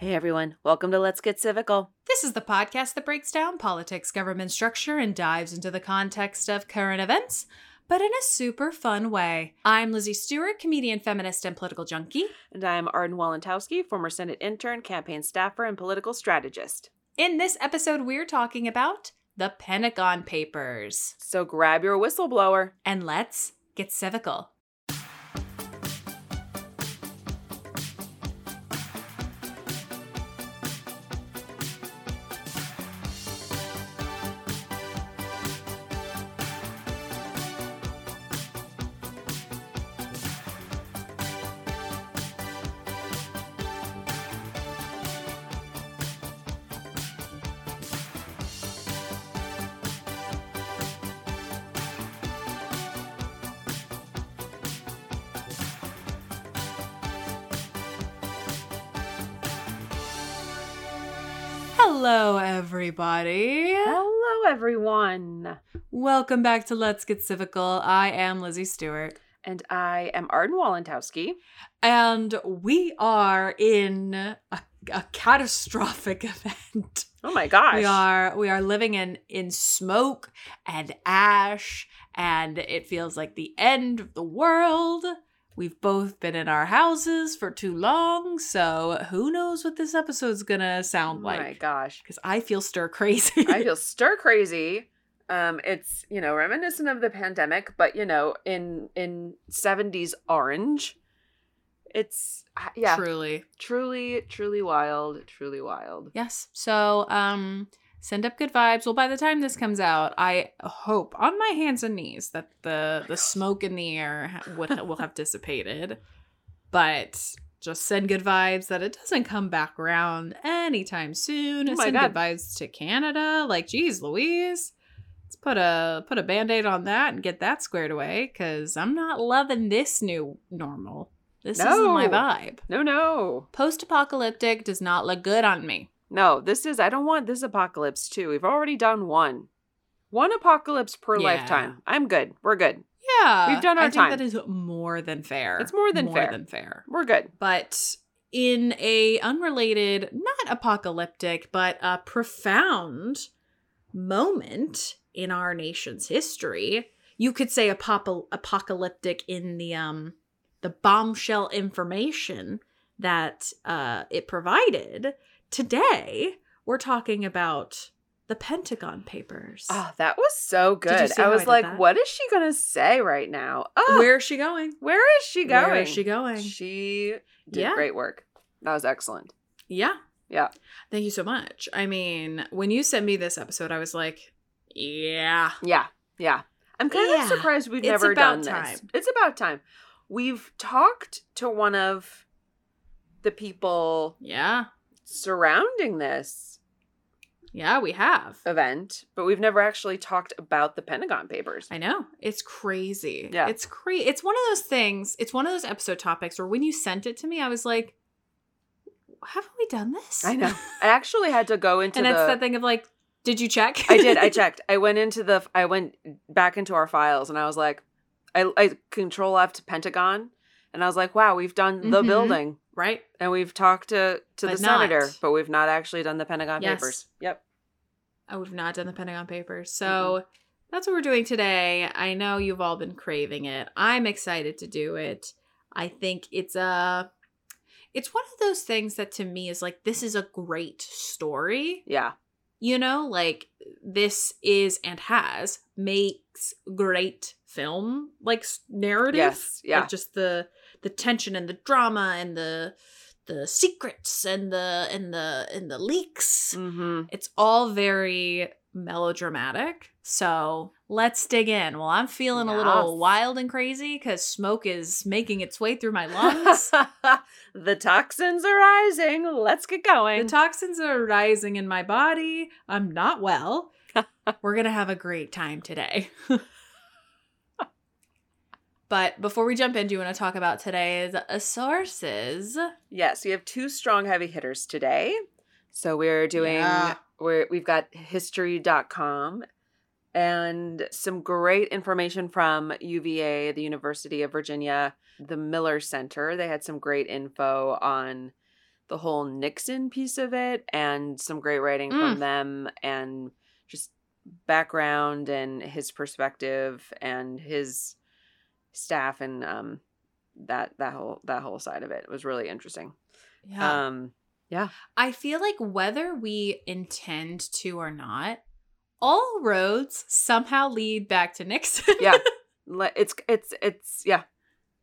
Hey everyone, welcome to Let's Get Civical. This is the podcast that breaks down politics, government structure, and dives into the context of current events, but in a super fun way. I'm Lizzie Stewart, comedian, feminist, and political junkie. And I'm Arden Walentowski, former Senate intern, campaign staffer, and political strategist. In this episode, we're talking about the Pentagon Papers. So grab your whistleblower and let's get civical. Hello, everybody. Hello, everyone. Welcome back to Let's Get Civical. I am Lizzie Stewart. And I am Arden Walentowski. And we are in a, a catastrophic event. Oh my gosh. We are we are living in in smoke and ash and it feels like the end of the world. We've both been in our houses for too long, so who knows what this episode's gonna sound like. Oh my gosh. Because I feel stir crazy. I feel stir crazy. Um, it's you know reminiscent of the pandemic, but you know in in seventies orange. It's yeah, truly, truly, truly wild, truly wild. Yes. So um, send up good vibes. Well, by the time this comes out, I hope on my hands and knees that the the smoke in the air would will have dissipated. But just send good vibes that it doesn't come back around anytime soon. Oh send God. good vibes to Canada. Like, geez, Louise. Let's put a put a band-aid on that and get that squared away. Cause I'm not loving this new normal. This isn't my vibe. No, no, Post-apocalyptic does not look good on me. No. This is. I don't want this apocalypse too. We've already done one. One apocalypse per Yeah. lifetime. I'm good. We're good. Yeah, We've done our I think time. that is more than fair. It's more than fair. than fair. We're good. But in a unrelated, not apocalyptic, but a profound moment in our nation's history, you could say apopo- apocalyptic in the um the bombshell information that uh, it provided. Today, we're talking about the Pentagon Papers. Oh, that was so good. I how I was like, what is she gonna say right now? Oh, Where is she going? where is she going? Where is she going? She did Yeah. great work. That was excellent. Yeah. Yeah. Thank you so much. I mean, when you sent me this episode, I was like, yeah. Yeah. Yeah. I'm kind Yeah. of surprised we've It's never about done this. time. It's about time. We've talked to one of the people Yeah. Surrounding this Yeah, we have. event, but we've never actually talked about the Pentagon Papers. I know. It's crazy. Yeah. It's crazy. it's one of those things, it's one of those episode topics where when you sent it to me, I was like, haven't we done this? I know. I actually had to go into and the it's that thing of like, did you check? I did. I checked. I went into the. I went back into our files, and I was like, I, I control F Pentagon, and I was like, wow, we've done the Mhm. building, right? and we've talked to to the not. senator, but we've not actually done the Pentagon Yes. Papers. Yep. I would have not done the Pentagon Papers. So that's what we're doing today. I know you've all been craving it. I'm excited to do it. I think it's a it's one of those things that to me is like this is a great story. Yeah. You know, like this is and has makes great film like narrative. Yes, yeah. Like just the the tension and the drama and the the secrets and the and the and the leaks. Mm-hmm. It's all very melodramatic. So let's dig in. Well, I'm feeling a little wild and crazy because smoke is making its way through my lungs. the toxins are rising. Let's get going. the toxins are rising in my body. I'm not well. We're going to have a great time today. but before we jump in, do you want to talk about today's sources? yes, we have two strong heavy hitters today. So we're doing Yeah. we're we've got history.com and some great information from UVA, the University of Virginia, the Miller Center. They had some great info on the whole Nixon piece of it and some great writing Mm. from them and just background and his perspective and his staff and um that that whole that whole side of it was really interesting. Yeah. Um yeah. I feel like whether we intend to or not, all roads somehow lead back to Nixon. yeah. It's it's it's yeah.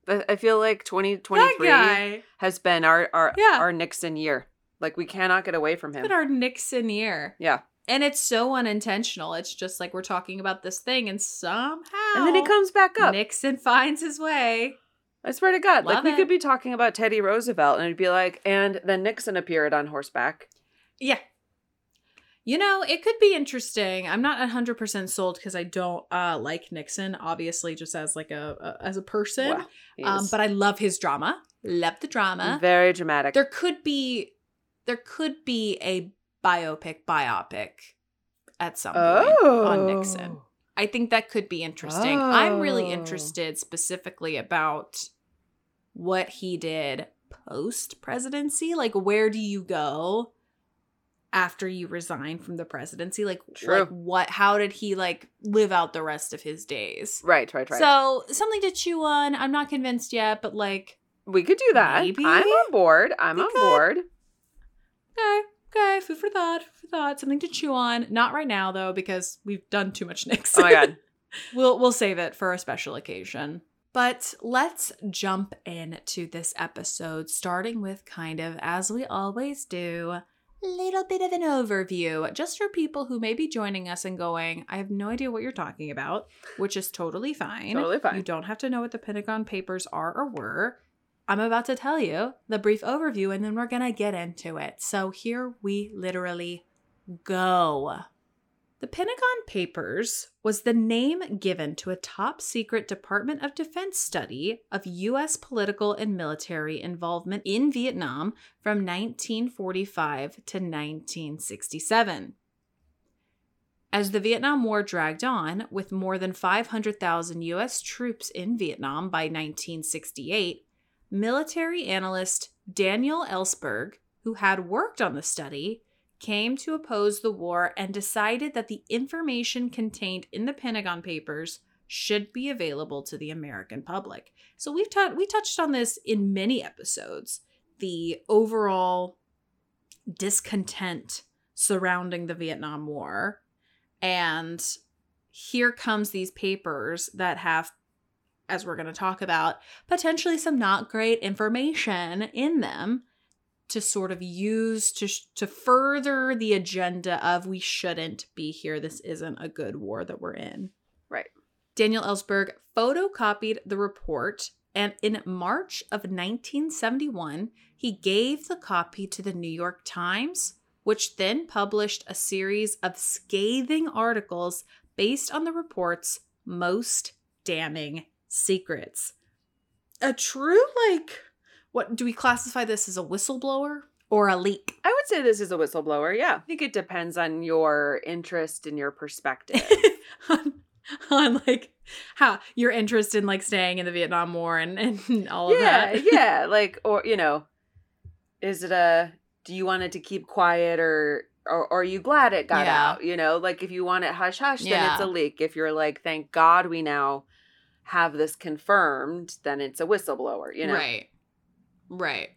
I I feel like 2023 has been our our Yeah. our Nixon year. Like we cannot get away from him. Been our Nixon year. yeah. And it's so unintentional. It's just like we're talking about this thing and somehow And then he comes back up. Nixon finds his way. I swear to God. like Love we it. could be talking about Teddy Roosevelt and it'd be like, and then Nixon appeared on horseback. Yeah. You know, it could be interesting. I'm not 100% sold because I don't uh like Nixon obviously just as like a, a as a person. Well, um but I love his drama. Love the drama. very dramatic. there could be there could be a biopic biopic at some point on Nixon. Oh. I think that could be interesting. I'm really Oh. interested specifically about what he did post presidency. Like, where do you go after you resign from the presidency? Like, True. like what? How did he like live out the rest of his days? Right, right, right. So something to chew on. I'm not convinced yet, but like, we could do that. Maybe? I'm on board. I'm on board. okay, okay, food for thought, food for thought. Something to chew on. Not right now though, because we've done too much Nixon. Oh my god. We'll we'll save it for a special occasion. But let's jump into this episode, starting with kind of as we always do, a little bit of an overview, just for people who may be joining us and going, I have no idea what you're talking about, which is totally fine. Totally fine. You don't have to know what the Pentagon Papers are or were. I'm about to tell you the brief overview and then we're going to get into it. So here we literally go. The Pentagon Papers was the name given to a top secret Department of Defense study of U.S. political and military involvement in Vietnam from 1945 to 1967. As the Vietnam War dragged on, with more than 500,000 U.S. troops in Vietnam by 1968, military analyst Daniel Ellsberg, who had worked on the study, came to oppose the war and decided that the information contained in the Pentagon Papers should be available to the American public. So we've we touched on this in many episodes. The overall discontent surrounding the Vietnam War and here comes these papers that have as we're going to talk about potentially some not great information in them to sort of use to to further the agenda of we shouldn't be here this isn't a good war that we're in Right. daniel ellsberg photocopied the report and in march of 1971 he gave the copy to the new york times which then published a series of scathing articles based on the report's most damning secrets a true like what do we classify this as a whistleblower or a leak I would say this is a whistleblower. Yeah. I think it depends on your interest and your perspective. on, on like how your interest in like staying in the Vietnam War and, and all of yeah, that. yeah. Like, or you know, is it a? Do you want it to keep quiet, or or, or are you glad it got Yeah. out? You know, like if you want it hush hush, then it's a leak. If you're like, thank God we now have this confirmed, then it's a whistleblower. You know, Right. Right.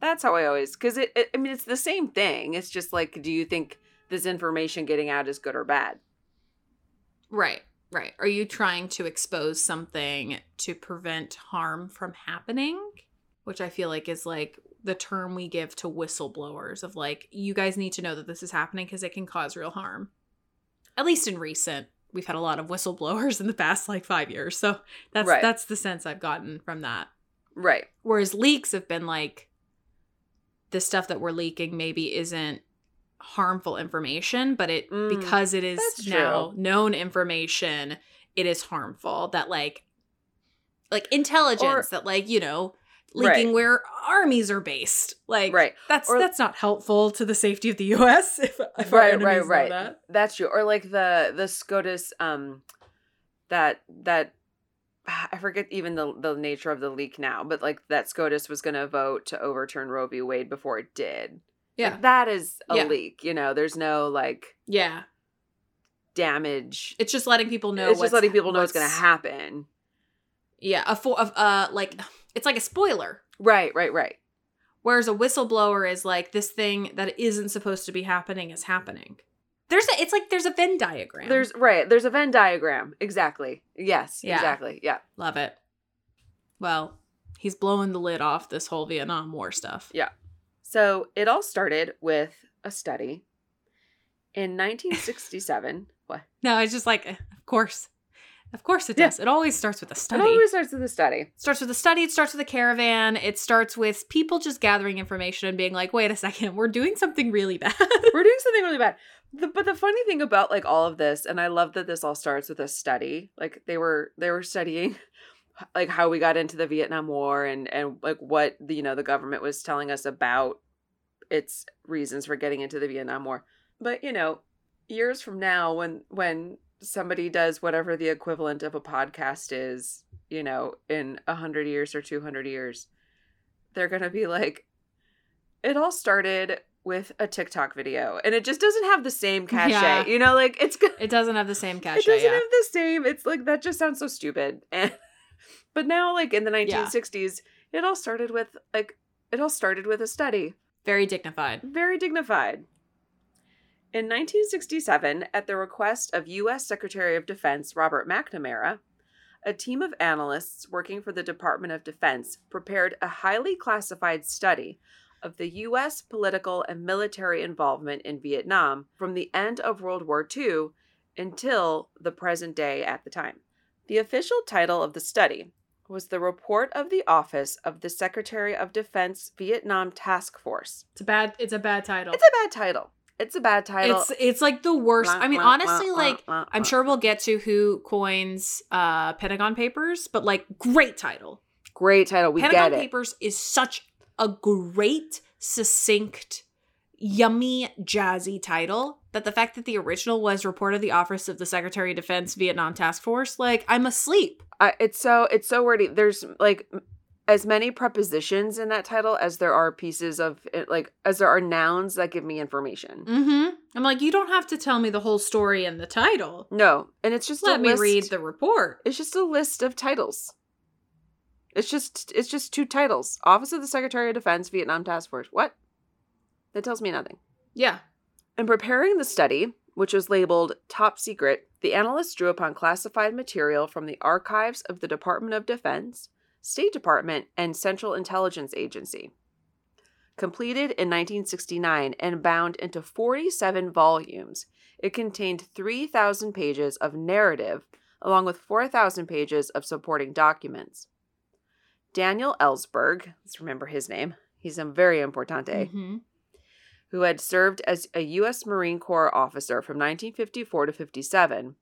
that's how I always because it, it. I mean, it's the same thing. It's just like, do you think this information getting out is good or bad. Right, right. Are you trying to expose something to prevent harm from happening? Which I feel like is like the term we give to whistleblowers of like, you guys need to know that this is happening because it can cause real harm. At least in recent, we've had a lot of whistleblowers in the past like five years. So that's Right. that's the sense I've gotten from that. Right. Whereas leaks have been like the stuff that we're leaking maybe isn't harmful information, but it Mm, because it is now true. known information, it is harmful. That like like intelligence Or- that like, you know, leaking Right. where armies are based. Like Right. that's Or- that's not helpful to the safety of the US if, if Right, right, know right. that. That's true. Or like the the SCOTUS um that that I forget even the the nature of the leak now, but like that SCOTUS was going to vote to overturn Roe v. Wade before it did. Yeah. Like, that is a Yeah. leak. You know, there's no like Yeah. damage. It's just letting people know it's just letting people know what's going to happen. Yeah, a for of uh like it's like a spoiler. Right, right, right. Whereas a whistleblower is like this thing that isn't supposed to be happening is happening. There's a it's like there's a Venn diagram. There's right. There's a Venn diagram. Exactly. Yes. Yeah. Exactly. Yeah. love it. Well, he's blowing the lid off this whole Vietnam War stuff. Yeah. So it all started with a study in 1967. what? No, it's just like eh, of course. Of course it Yeah. does. It always starts with a study. It always starts with a study. It starts with a study, it starts with a caravan, it starts with people just gathering information and being like, wait a second, we're doing something really bad. We're doing something really bad. The, but the funny thing about like all of this, and I love that this all starts with a study. Like they were they were studying like how we got into the Vietnam War and and like what the, you know the government was telling us about its reasons for getting into the Vietnam War. But you know, years from now when when somebody does whatever the equivalent of a podcast is, you know, in a hundred years or two hundred years, they're gonna be like, it all started with a TikTok video, and it just doesn't have the same cachet. Yeah. You know, like it's good. it doesn't have the same cachet. It doesn't Yeah. have the same. It's like that just sounds so stupid. And but now, like in the 1960s, it all started with like it all started with a study Very dignified. very dignified. In 1967, at the request of U.S. Secretary of Defense Robert McNamara, a team of analysts working for the Department of Defense prepared a highly classified study of the U.S. political and military involvement in Vietnam from the end of World War II until the present day at the time. The official title of the study was the Report of the Office of the Secretary of Defense Vietnam Task Force. It's a bad it's a bad title. It's a bad title. It's a bad title. It's it's like the worst. I mean, honestly, like I'm sure we'll get to who coins uh Pentagon Papers, but like great title. great title. We Pentagon get it. Papers is such a great, succinct, yummy, jazzy title that the fact that the original was Report of the Office of the Secretary of Defense Vietnam Task Force, like I'm asleep. Uh, it's so it's so wordy. There's like as many prepositions in that title as there are pieces of it, like as there are nouns that give me information. Mm-hmm. I'm like, you don't have to tell me the whole story in the title. No, and it's just Let me list, read the report. It's just a list of titles. It's just it's just two titles: Office of the Secretary of Defense, Vietnam Task Force. What? That tells me nothing. Yeah. In preparing the study, which was labeled top secret, the analysts drew upon classified material from the archives of the Department of Defense, State Department, and Central Intelligence Agency. Completed in 1969 and bound into 47 volumes, it contained 3,000 pages of narrative along with 4,000 pages of supporting documents. Daniel Ellsberg, let's remember his name, he's a very importante Mhm. who had served as a U.S. Marine Corps officer from 1954 to 57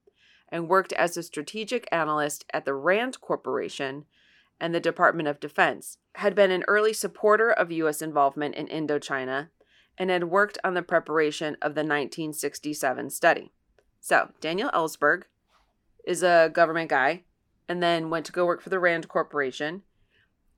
and worked as a strategic analyst at the RAND Corporation and the Department of Defense, had been an early supporter of U.S. involvement in Indochina and had worked on the preparation of the 1967 study. So, Daniel Ellsberg is a government guy and then went to go work for the RAND Corporation.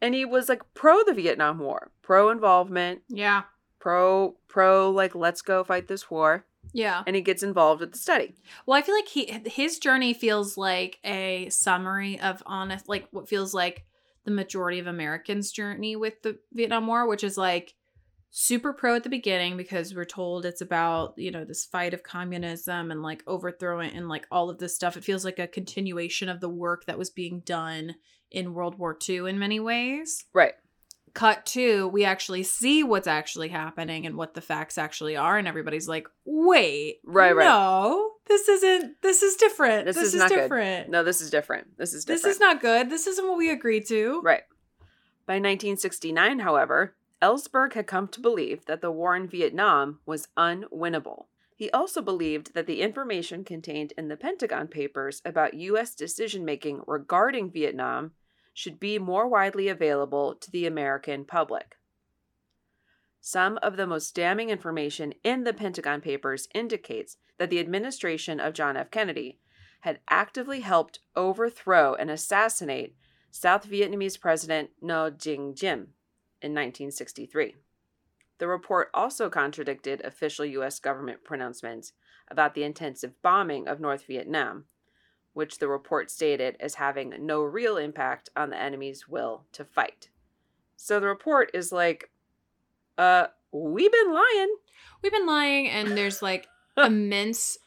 And he was like pro the Vietnam War, pro involvement, Yeah. pro pro like let's go fight this war Yeah. and he gets involved with the study Well, I feel like he his journey feels like a summary of honest like what feels like the majority of Americans' journey with the Vietnam War, which is like super pro at the beginning because we're told it's about, you know, this fight of communism and like overthrowing and like all of this stuff. It feels like a continuation of the work that was being done in World War II in many ways. Right. Cut to, we actually see what's actually happening and what the facts actually are, and everybody's like, wait, Right, right. No, this isn't, this is different. This This, is is, not good. different. No, this is different. This is different. This is not good. This isn't what we agreed to. Right. By 1969, however, Ellsberg had come to believe that the war in Vietnam was unwinnable. He also believed that the information contained in the Pentagon Papers about U.S. decision making regarding Vietnam should be more widely available to the American public. Some of the most damning information in the Pentagon Papers indicates that the administration of John F. Kennedy had actively helped overthrow and assassinate South Vietnamese President Ngo Dinh Diem in 1963. The report also contradicted official U.S. government pronouncements about the intensive bombing of North Vietnam, which the report stated as having no real impact on the enemy's will to fight. So the report is like, uh, we've been lying. We've been lying, and there's like immense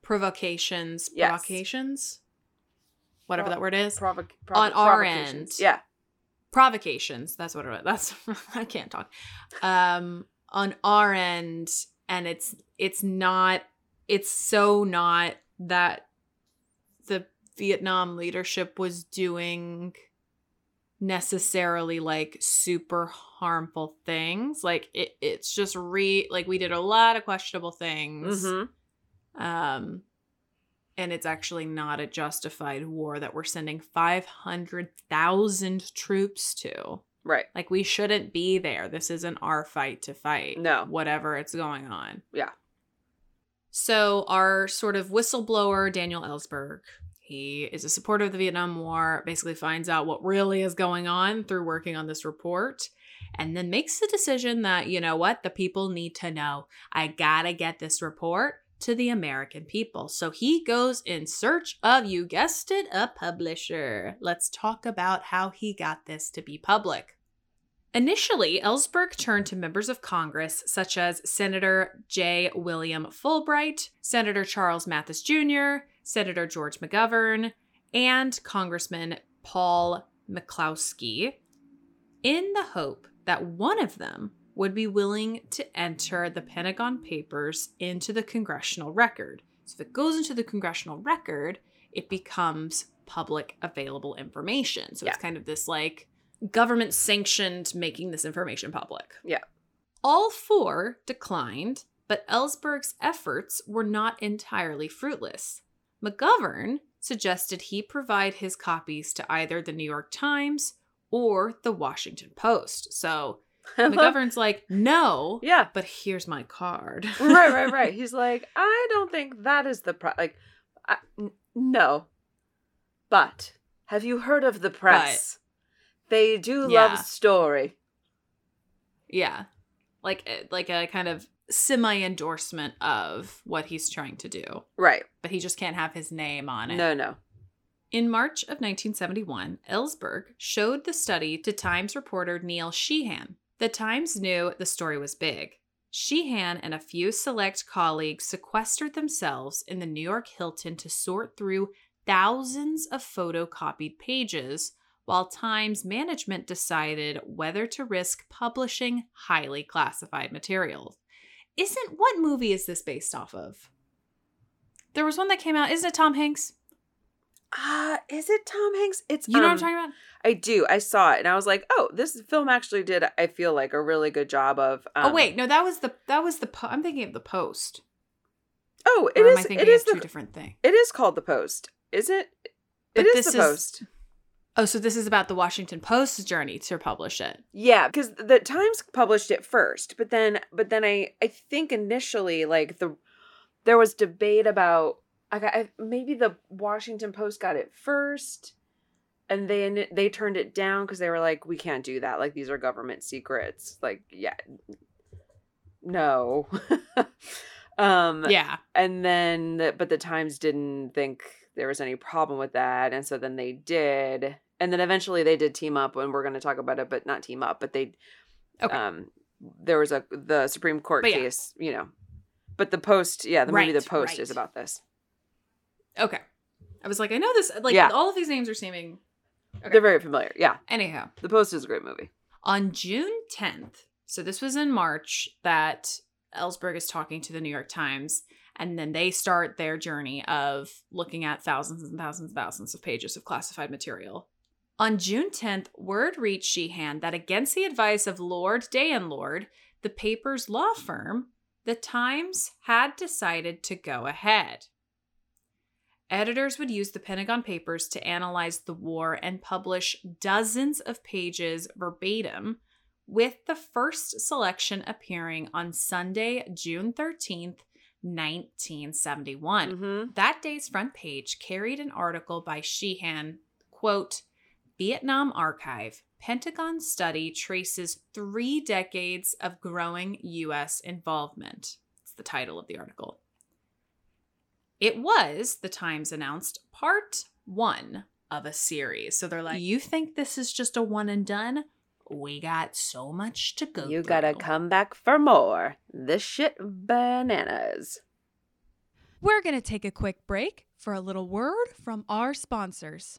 provocations, Yes. provocations, whatever Pro- that word is, Provoc- On our end. Yeah. provocations. That's what it was. That's I can't talk. Um, on our end, and it's it's not. It's so not that Vietnam leadership was doing necessarily like super harmful things like it, it's just re like we did a lot of questionable things Mm-hmm. um and it's actually not a justified war that we're sending 500,000 troops to Right. like we shouldn't be there this isn't our fight to fight No. whatever it's going on Yeah. so our sort of whistleblower Daniel Ellsberg he is a supporter of the Vietnam War basically finds out what really is going on through working on this report and then makes the decision that you know what the people need to know I got to get this report to the American people. So he goes in search of, you guessed it, a publisher. Let's talk about how he got this to be public. Initially, Ellsberg turned to members of Congress such as Senator J. William Fulbright, Senator Charles Mathias Jr., Senator George McGovern, and Congressman Paul McCloskey in the hope that one of them would be willing to enter the Pentagon Papers into the congressional record. So if it goes into the congressional record, it becomes public available information. So it's kind of this like government sanctioned making this information public. Yeah. All four declined, but Ellsberg's efforts were not entirely fruitless. McGovern suggested he provide his copies to either the New York Times or the Washington Post. So McGovern's like, no, yeah. but here's my card. right, right, right. He's like, I don't think that is the pro- like, I, n- no. But have you heard of the press? They do Yeah. love story. yeah, like eh, like a kind of semi endorsement of what he's trying to do, Right. but he just can't have his name on it. No, no. In March of 1971, Ellsberg showed the study to Times reporter Neil Sheehan. The Times knew the story was big. Sheehan and a few select colleagues sequestered themselves in the New York Hilton to sort through thousands of photocopied pages, while Times management decided whether to risk publishing highly classified materials. Isn't what movie is this based off of? There was one that came out. Isn't it Tom Hanks? Uh, is it Tom Hanks? It's You know what I'm um, talking about? I do. I saw it and I was like, oh, this film actually did. I feel like a really good job of. Um, oh wait, no, that was the that was the. Po- I'm thinking of the Post. Oh, it Or am is. I thinking It is of two different thing. It is called the Post. Is it? But it is this the is- Post. Oh, so this is about the Washington Post's journey to publish it. Yeah, because the Times published it first, but then, but then I, I think initially, like the, there was debate about, I got I, maybe the Washington Post got it first, and then they turned it down because they were like, we can't do that. Like these are government secrets. Like, yeah, no. um. Yeah, and then but the times didn't think there was any problem with that and so then they did and then eventually they did team up and we're going to talk about it but not team up but they Okay. um there was a the Supreme Court But yeah. case, you know. But the Post, yeah, the movie The Post is about this. Okay. I was like, I know this. Like, Yeah. all of these names are seeming. Okay. They're very familiar. Yeah, Anyhow, The Post is a great movie. on June 10th, so this was in March, that Ellsberg is talking to the New York Times, and then they start their journey of looking at thousands and thousands and thousands of pages of classified material. On June 10th, word reached Sheehan that against the advice of Lord Day and Lord, the paper's law firm, the Times had decided to go ahead. Editors would use the Pentagon Papers to analyze the war and publish dozens of pages verbatim, with the first selection appearing on Sunday, June 13th, 1971. Mm-hmm. That day's front page carried an article by Sheehan, quote, Vietnam Archive, Pentagon study traces three decades of growing U.S. involvement. It's the title of the article. It was, the Times announced, part one of a series. So they're like, You think this is just a one and done? We got so much to go You through. gotta come back for more. This shit bananas. We're going to take a quick break for a little word from our sponsors.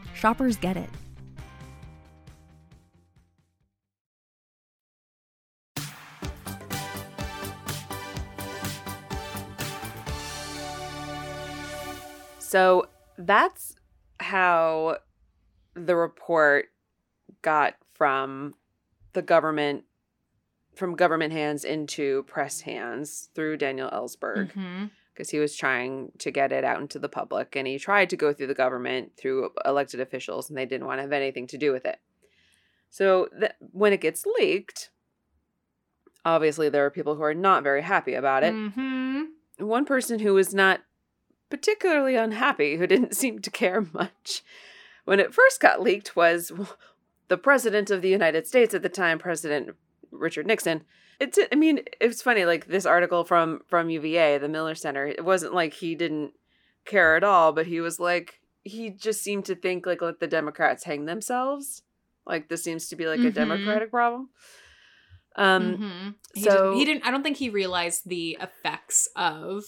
Shoppers get it. So that's how the report got from the government from government hands into press hands through Daniel Ellsberg Mhm. Because he was trying to get it out into the public and he tried to go through the government through elected officials and they didn't want to have anything to do with it. So th- when it gets leaked, obviously there are people who are not very happy about it Mhm. one person who was not particularly unhappy, who didn't seem to care much when it first got leaked, was the president of the United States at the time, President Richard Nixon. It's, I mean, it was funny. Like this article from from UVA, the Miller Center. It wasn't like he didn't care at all, but he was like he just seemed to think like let the Democrats hang themselves. Like this seems to be like a Mhm. Democratic problem. Um, Mhm. He so- didn't, he didn't. I don't think he realized the effects of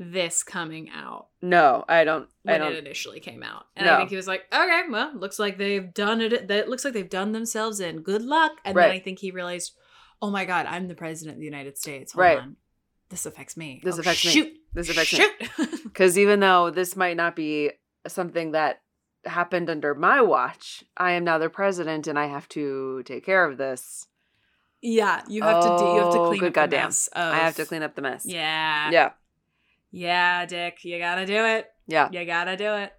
this coming out no, I don't. I when don't. it initially came out, and No. I think he was like, "Okay, well, looks like they've done it. That looks like they've done themselves in. Good luck." And then I think he realized, "Oh my God, I'm the president of the United States. Hold Right. on, this affects me. This Oh, affects me. shoot. This affects me. Because even though this might not be something that happened under my watch, I am now the president and I have to take care of this. yeah, you have to. Do, you have to Oh, clean good up the goddamn. mess. Of, I have to clean up the mess. Yeah. Yeah. Yeah, Dick, you gotta do it. Yeah. You gotta do it.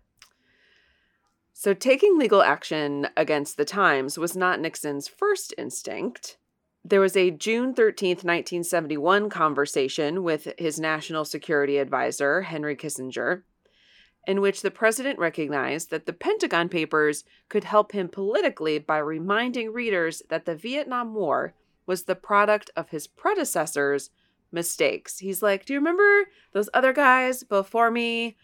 So taking legal action against the Times was not Nixon's first instinct. There was a June 13th, 1971 conversation with his national security advisor, Henry Kissinger, in which the president recognized that the Pentagon Papers could help him politically by reminding readers that the Vietnam War was the product of his predecessors' mistakes. He's like, Do you remember those other guys before me?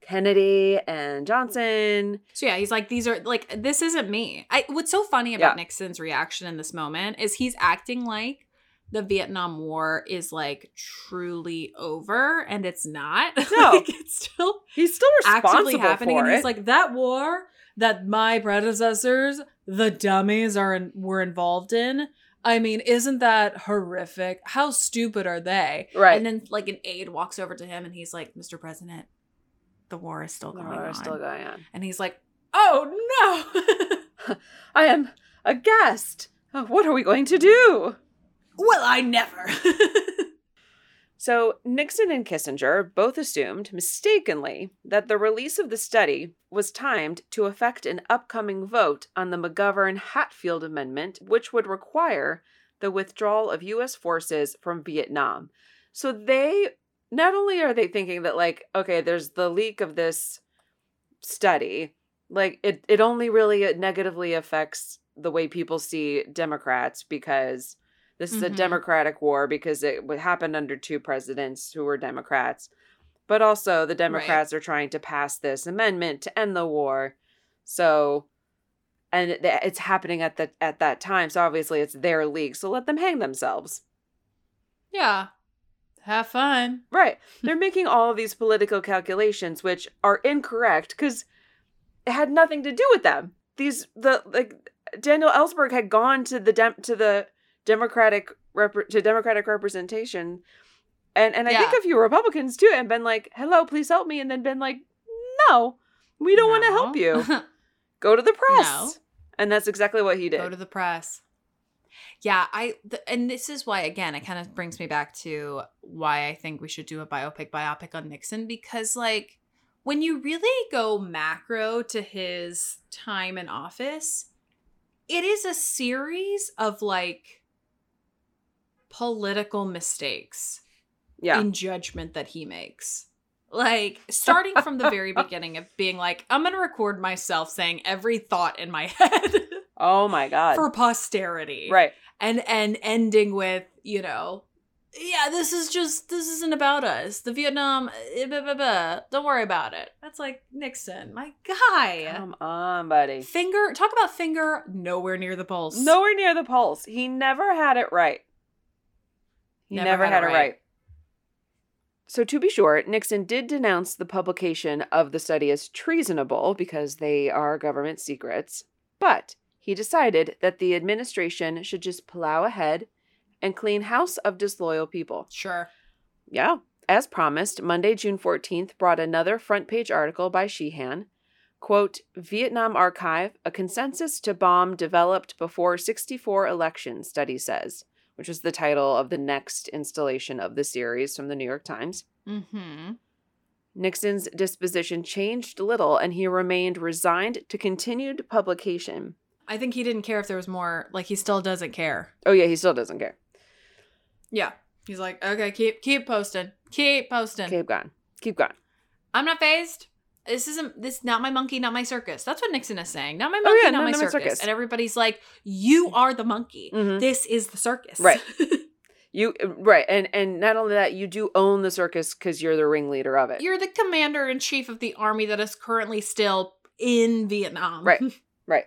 Kennedy and Johnson. So yeah, he's like, these are like, this isn't me. I what's so funny Yeah. about Nixon's reaction in this moment is he's acting like the Vietnam War is like truly over, and it's not. No. like, it's still He's still responsible actively happening, and it. he's like, that war that my predecessors the dummies are in, were involved in. I mean, isn't that horrific? How stupid are they? Right. And then like an aide walks over to him and he's like, "Mr. President, the war is still The going war on." is still going on. and he's like, "Oh no." I am aghast. Oh, uh, What are we going to do? well, I never. So, Nixon and Kissinger both assumed, mistakenly, that the release of the study was timed to affect an upcoming vote on the McGovern Hatfield Amendment, which would require the withdrawal of U.S. forces from Vietnam. So, they not only are they thinking that, like, okay, there's the leak of this study, like, it, it only really negatively affects the way people see Democrats because this is a Mhm. democratic war because it happened under two presidents who were Democrats. But also, the Democrats are trying to pass this amendment to end the war. So, and it's happening at the at that time. So obviously, it's their league. So let them hang themselves. yeah. Have fun. Right. They're making all of these political calculations, which are incorrect because it had nothing to do with them. These the like Daniel Ellsberg had gone to the dem- to the Democratic rep- to Democratic representation, and and I think Yeah. a few Republicans too, and been like, "Hello, please help me," and then been like, "No, we don't want to help you. Go to the press." No. And that's exactly what he did. Go to the press. Yeah, I th- and this is why again it kind of brings me back to why I think we should do a biopic biopic on Nixon because like when you really go macro to his time in office, it is a series of like political mistakes yeah. in judgment that he makes. Like starting from the very beginning of being like, I'm gonna record myself saying every thought in my head oh my god. for posterity. right. And and ending with, you know, yeah, this is just this isn't about us. The Vietnam eh, blah, blah, blah. don't worry about it. That's like Nixon, my guy. Come on, buddy. Finger talk about finger nowhere near the pulse. Nowhere near the pulse. He never had it right. He never, had, it right. So, to be sure, Nixon did denounce the publication of the study as treasonable because they are government secrets, but he decided that the administration should just plow ahead and clean house of disloyal people. Sure. Yeah. As promised, Monday, June 14th brought another front page article by Sheehan. Quote, Vietnam Archive, a consensus to bomb developed before 64 election, study says, which was the title of the next installation of the series from the New York Times. Mm-hmm. Nixon's disposition changed little and he remained resigned to continued publication. I think he didn't care if there was more. Like he still doesn't care. Oh, yeah, he still doesn't care. Yeah. He's like, okay, keep keep posting. Keep posting. Keep going. Keep going. I'm not phased. This isn't this not my monkey, not my circus. That's what Nixon is saying. Not my Oh, monkey, yeah, not no, my not my circus. circus. And everybody's like, you are the monkey. Mhm. This is the circus. Right. You right, and and not only that, you do own the circus because you're the ringleader of it. You're the commander in chief of the army that is currently still in Vietnam. Right. Right.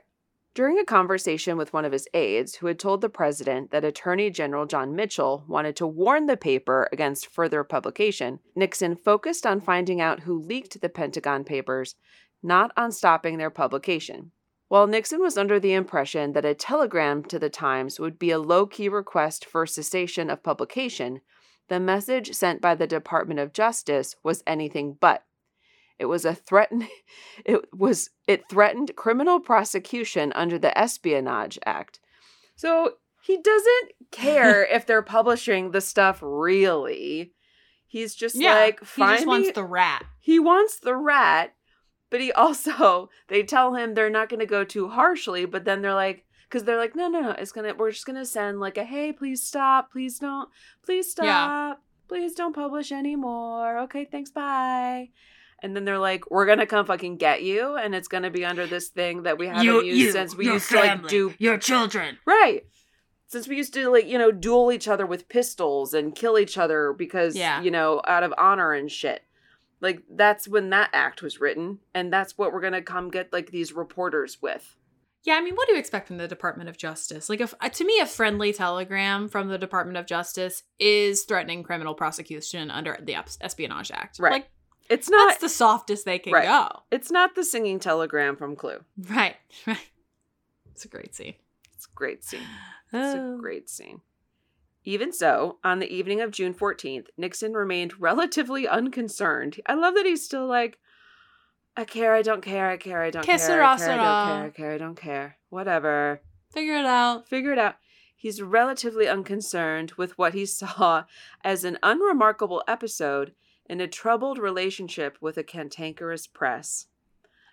During a conversation with one of his aides, who had told the president that Attorney General John Mitchell wanted to warn the paper against further publication, Nixon focused on finding out who leaked the Pentagon Papers, not on stopping their publication. While Nixon was under the impression that a telegram to the Times would be a low key request for cessation of publication, the message sent by the Department of Justice was anything but. It was a threaten it was it threatened criminal prosecution under the Espionage Act. So he doesn't care if they're publishing the stuff really. He's just Yeah. like he find just wants me- the rat. he wants the rat, but he also they tell him they're not going to go too harshly, but then they're like cuz they're like no no no, it's to we're just going to send like a hey, please stop, please don't, please stop. Yeah. Please don't publish anymore. Okay, thanks, bye. And then they're like, we're gonna come fucking get you, and it's gonna be under this thing that we haven't used since we used to like do your children. Right. Since we used to like, you know, duel each other with pistols and kill each other because, Yeah. you know, out of honor and shit. Like that's when that act was written and that's what we're to come get like these reporters with. Yeah, I mean, what do you expect from the Department of Justice? Like, if, uh, to me, a friendly telegram from the Department of Justice is threatening criminal prosecution under the Espionage Act. Right. Like, It's not that's the softest they can Right. go. it's not the singing telegram from Clue. Right. Right. It's a great scene. It's a great scene. It's a Oh. great scene. Even so, on the evening of June 14th, Nixon remained relatively unconcerned. I love that he's still like, I care, I don't care, I care, I don't care, I sera, care, I don't care, I care, I don't care. Whatever. Figure it out. Figure it out. He's relatively unconcerned with what he saw as an unremarkable episode in a troubled relationship with a cantankerous press.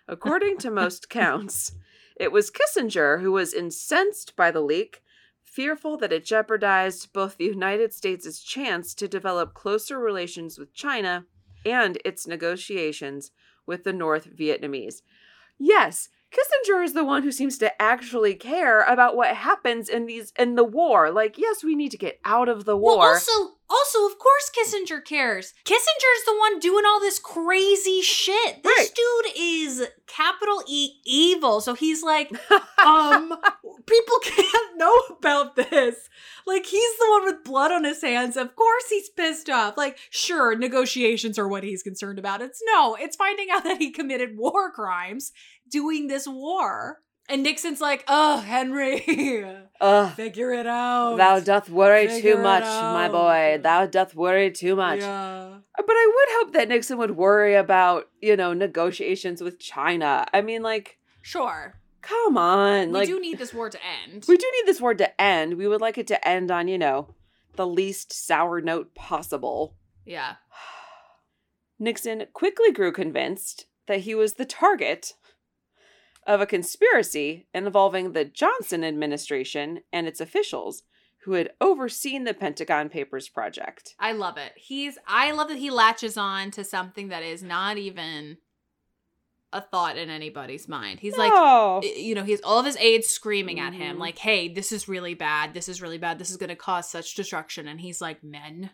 According to most counts, it was Kissinger who was incensed by the leak, fearful that it jeopardized both the United States' chance to develop closer relations with China and its negotiations with the North Vietnamese. Yes, Kissinger is the one who seems to actually care about what happens in these in the war. Like, yes, we need to get out of the war. Well, also, also, of course, Kissinger cares. Kissinger's the one doing all this crazy shit. This Right. dude is capital E evil. So he's like, um, people can't know about this. Like, he's the one with blood on his hands. Of course, he's pissed off. Like, sure, negotiations are what he's concerned about. It's no, it's finding out that he committed war crimes doing this war. And Nixon's like, oh, Henry, Ugh, figure it out. thou doth worry Figure too much, my boy. Thou doth worry too much. Yeah. Uh, but I would hope that Nixon would worry about, you know, negotiations with China. I mean, like, Sure. Come on. We like, do need this war to end. we do need this war to end. We would like it to end on, you know, the least sour note possible. yeah. Nixon quickly grew convinced that he was the target of a conspiracy involving the Johnson administration and its officials who had overseen the Pentagon Papers project. I love it. He's I love that he latches on to something that is not even a thought in anybody's mind. He's like oh, you know, he's all of his aides screaming at him, Mhm. like, hey, this is really bad. This is really bad. This is going to cause such destruction. And he's like, men,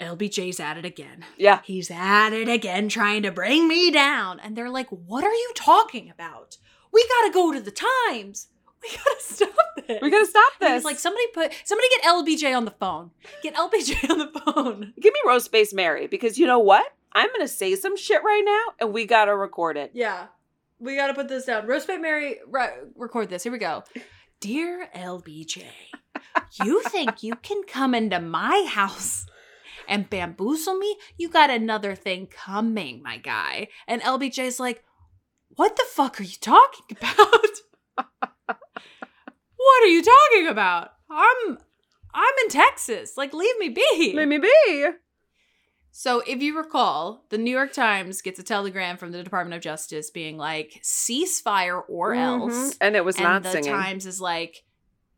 LBJ's at it again. yeah. He's at it again, trying to bring me down. And they're like, what are you talking about? We got to go to the Times. We got to stop this. We gotta stop this. He's like, somebody put, somebody get LBJ on the phone. Get LBJ on the phone. Give me Rose Space Mary because you know what? I'm gonna say some shit right now, and we gotta record it. Yeah. We got to put this down. Rose Bay Mary, re- record this. Here we go. Dear LBJ, you think you can come into my house and bamboozle me? You got another thing coming, my guy. And LBJ's like, what the fuck are you talking about? what are you talking about? I'm I'm in Texas. Like leave me be. Leave me be. So, if you recall, the New York Times gets a telegram from the Department of Justice being like, ceasefire or Mhm. else. And it was and not the singing. Times is like,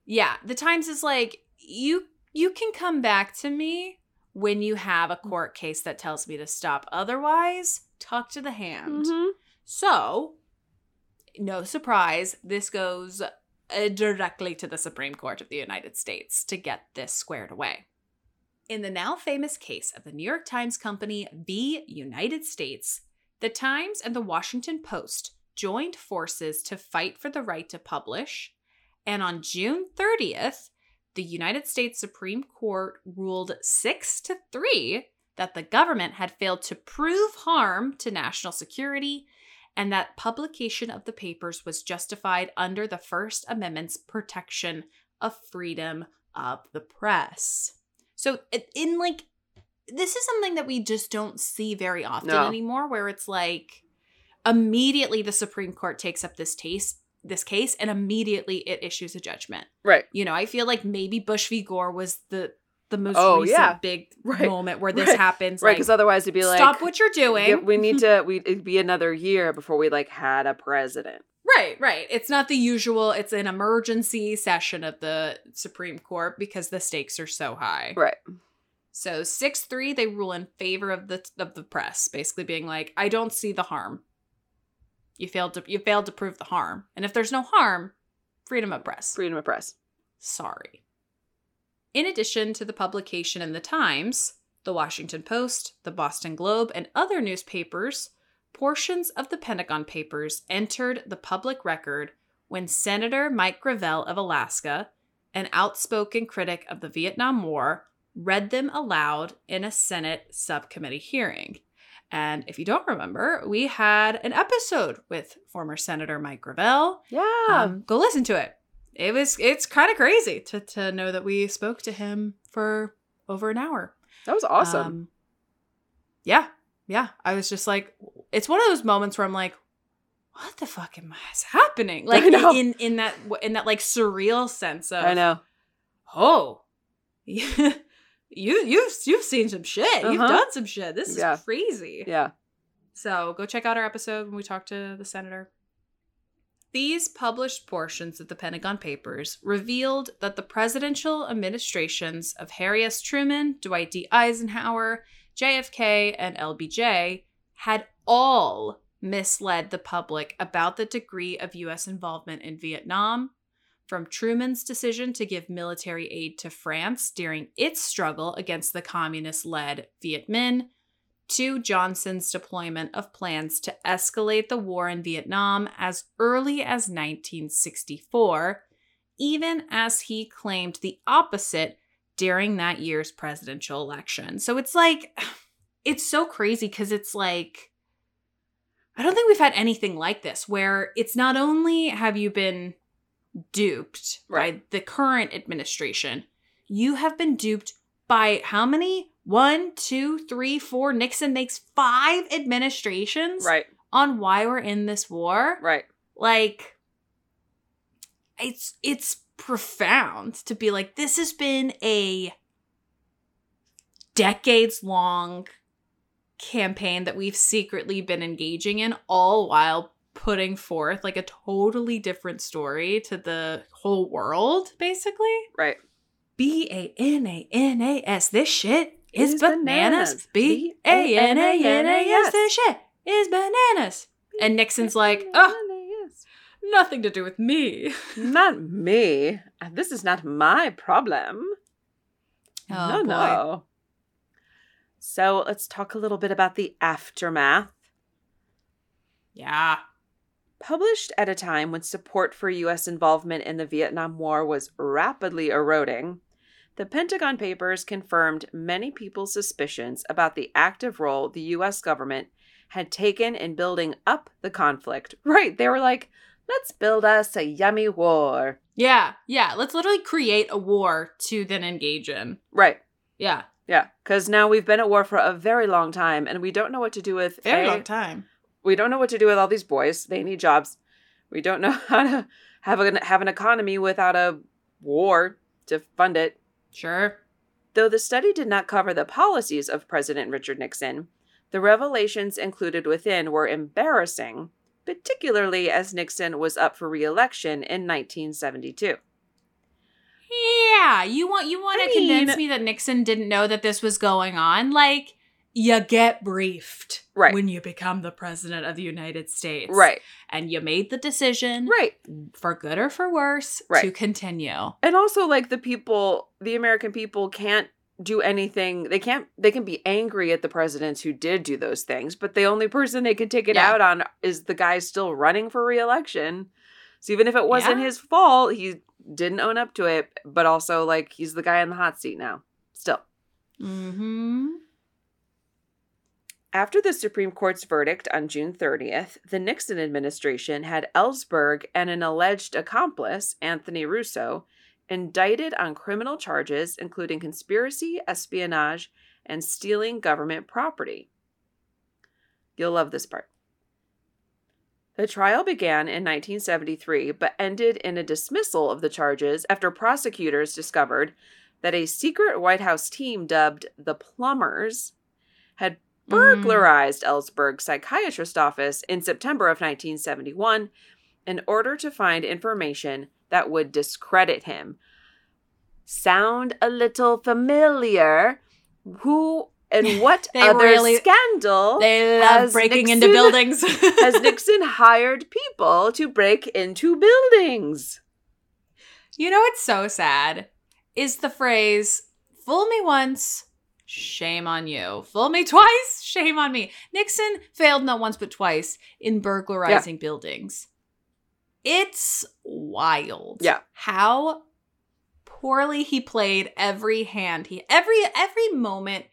yeah, the Times is like, you you can come back to me when you have a court case that tells me to stop. Otherwise, talk to the hand. Mhm. So, no surprise, this goes uh, directly to the Supreme Court of the United States to get this squared away. In the now famous case of the New York Times Company v. United States, the Times and the Washington Post joined forces to fight for the right to publish, and on June 30th, the United States Supreme Court ruled 6 to 3 that the government had failed to prove harm to national security and that publication of the papers was justified under the First Amendment's protection of freedom of the press. So, in like, this is something that we just don't see very often No. anymore, where it's like immediately the Supreme Court takes up this case, this case, and immediately it issues a judgment. Right. You know, I feel like maybe Bush v. Gore was the the most Oh, recent yeah. big Right. moment where this Right. happens. Right, like, because otherwise it'd be like stop what you're doing. we need to. We it'd be another year before we like had a president. Right, right. It's not the usual, it's an emergency session of the Supreme Court because the stakes are so high. Right. So 6-3 they rule in favor of the of the press, basically being like, I don't see the harm. You failed to you failed to prove the harm. And if there's no harm, freedom of press. Freedom of press. Sorry. In addition to the publication in the Times, the Washington Post, the Boston Globe, and other newspapers, portions of the Pentagon Papers entered the public record when Senator Mike Gravel of Alaska, an outspoken critic of the Vietnam War, read them aloud in a Senate subcommittee hearing. And if you don't remember, we had an episode with former Senator Mike Gravel. Yeah. Um, go listen to it. It was it's kind of crazy to to know that we spoke to him for over an hour. that was awesome. Um, yeah, yeah. I was just like, it's one of those moments where I'm like, what the fuck am is happening? Like in in that in that like surreal sense of I know. oh, you you've you've seen some shit. You've Uh-huh. done some shit. This is Yeah. crazy. Yeah. So go check out our episode when we talk to the senator. These published portions of the Pentagon Papers revealed that the presidential administrations of Harry S. Truman, Dwight D. Eisenhower, JFK, and LBJ had all misled the public about the degree of U.S. involvement in Vietnam, from Truman's decision to give military aid to France during its struggle against the communist led Viet Minh to Johnson's deployment of plans to escalate the war in Vietnam as early as 1964, even as he claimed the opposite during that year's presidential election. So it's like, it's so crazy because it's like, I don't think we've had anything like this where it's not only have you been duped by Right. the current administration, you have been duped by how many? One, two, three, four. Nixon makes five administrations Right. on why we're in this war. Right. Like, it's it's profound to be like this has been a decades long campaign that we've secretly been engaging in all while putting forth like a totally different story to the whole world basically Right. B A N A N A S. This shit is Is bananas. bananas. B A N A N A S. This shit is bananas. And Nixon's like, oh, nothing to do with me. Not me. Uh, this is not my problem. Oh, no, boy. no. So let's talk a little bit about the aftermath. Yeah. Published at a time when support for U.S. involvement in the Vietnam War was rapidly eroding, the Pentagon Papers confirmed many people's suspicions about the active role the U.S. government had taken in building up the conflict. Right, they were like, let's build us a yummy war. Yeah. Yeah. Let's literally create a war to then engage in. Right, Yeah. yeah, because now we've been at war for a very long time and we don't know what to do with Very A, long time. we don't know what to do with all these boys. They need jobs. We don't know how to have an have an economy without a war to fund it. Sure. Though the study did not cover the policies of President Richard Nixon, the revelations included within were embarrassing, particularly as Nixon was up for re-election in 1972. Yeah. You want you want I to convince me that Nixon didn't know that this was going on? Like, you get briefed Right. when you become the president of the United States. Right. And you made the decision Right. for good or for worse right. to continue. And also like the people, the American people can't do anything. They can't they can be angry at the presidents who did do those things, but the only person they can take it Yeah. out on is the guy still running for re-election. So even if it wasn't Yeah. his fault, he didn't own up to it, but also like he's the guy in the hot seat now. Still. Mm-hmm. After the Supreme Court's verdict on June 30th, the Nixon administration had Ellsberg and an alleged accomplice, Anthony Russo, indicted on criminal charges including conspiracy, espionage, and stealing government property. You'll love this part. The trial began in 1973 but ended in a dismissal of the charges after prosecutors discovered that a secret White House team dubbed the Plumbers had mm. burglarized Ellsberg's psychiatrist office in September of 1971 in order to find information that would discredit him. Sound a little familiar? Who and what other really- scandal They love breaking into buildings. has Nixon hired people to break into buildings? you know what's so sad is the phrase "fool me once, shame on you. Fool me twice, shame on me." Nixon failed not once but twice in burglarizing buildings. It's wild. Yeah. How poorly he played every hand he every every moment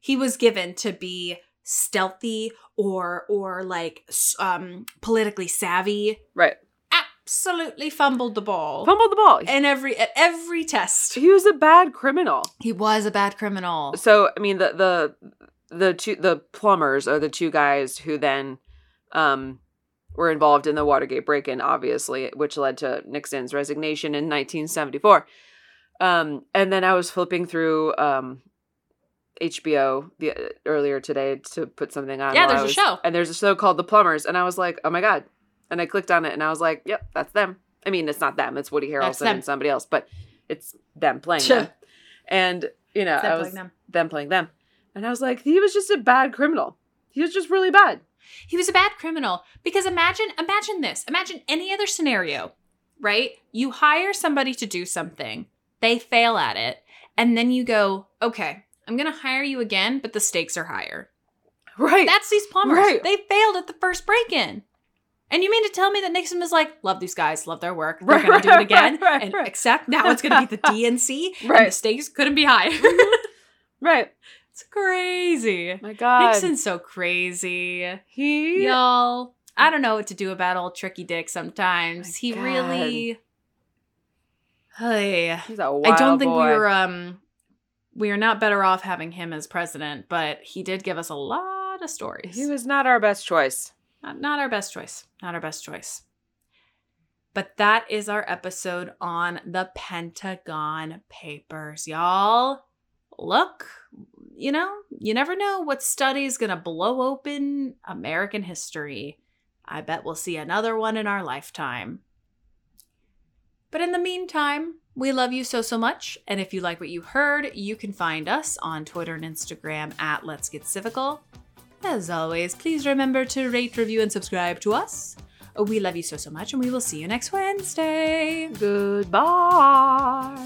he was given to be stealthy or or like um politically savvy Right. absolutely fumbled the ball Fumbled the ball. in every at every test he was a bad criminal. he was a bad criminal So I mean the the the two the plumbers are the two guys who then um were involved in the Watergate break-in, obviously, which led to Nixon's resignation in 1974. Um, and then I was flipping through um, HBO the uh, earlier today to put something on. Yeah, there's a show. and there's a show called The Plumbers, and I was like, oh my god! And I clicked on it, and I was like, yep, that's them. I mean, it's not them; it's Woody Harrelson and somebody else, but it's them playing them. And you know, I playing was them. them playing them, and I was like, he was just a bad criminal. He was just really bad. He was a bad criminal because imagine imagine this. Imagine any other scenario, right? You hire somebody to do something. They fail at it, and then you go, "Okay, I'm going to hire you again, but the stakes are higher." Right. That's these plumbers. Right. They failed at the first break-in. And you mean to tell me that Nixon was like, "Love these guys, love their work. They're Right, going to do it again." right, and right. except now it's going to be the DNC, and the stakes couldn't be higher. right. It's crazy. My God. Nixon's so crazy. he. Y'all, I don't know what to do about old tricky dick sometimes. My he God. really Hey. He's a wild I don't think boy. we were um we are not better off having him as president, but he did give us a lot of stories. He was not our best choice. not, not our best choice. Not our best choice. But that is our episode on the Pentagon Papers, y'all. Look, you know, you never know what study is going to blow open American history. I bet we'll see another one in our lifetime. But in the meantime, we love you so, so much. And if you like what you heard, you can find us on Twitter and Instagram at Let's Get Civical. As always, please remember to rate, review, and subscribe to us. We love you so, so much, and we will see you next Wednesday. Goodbye.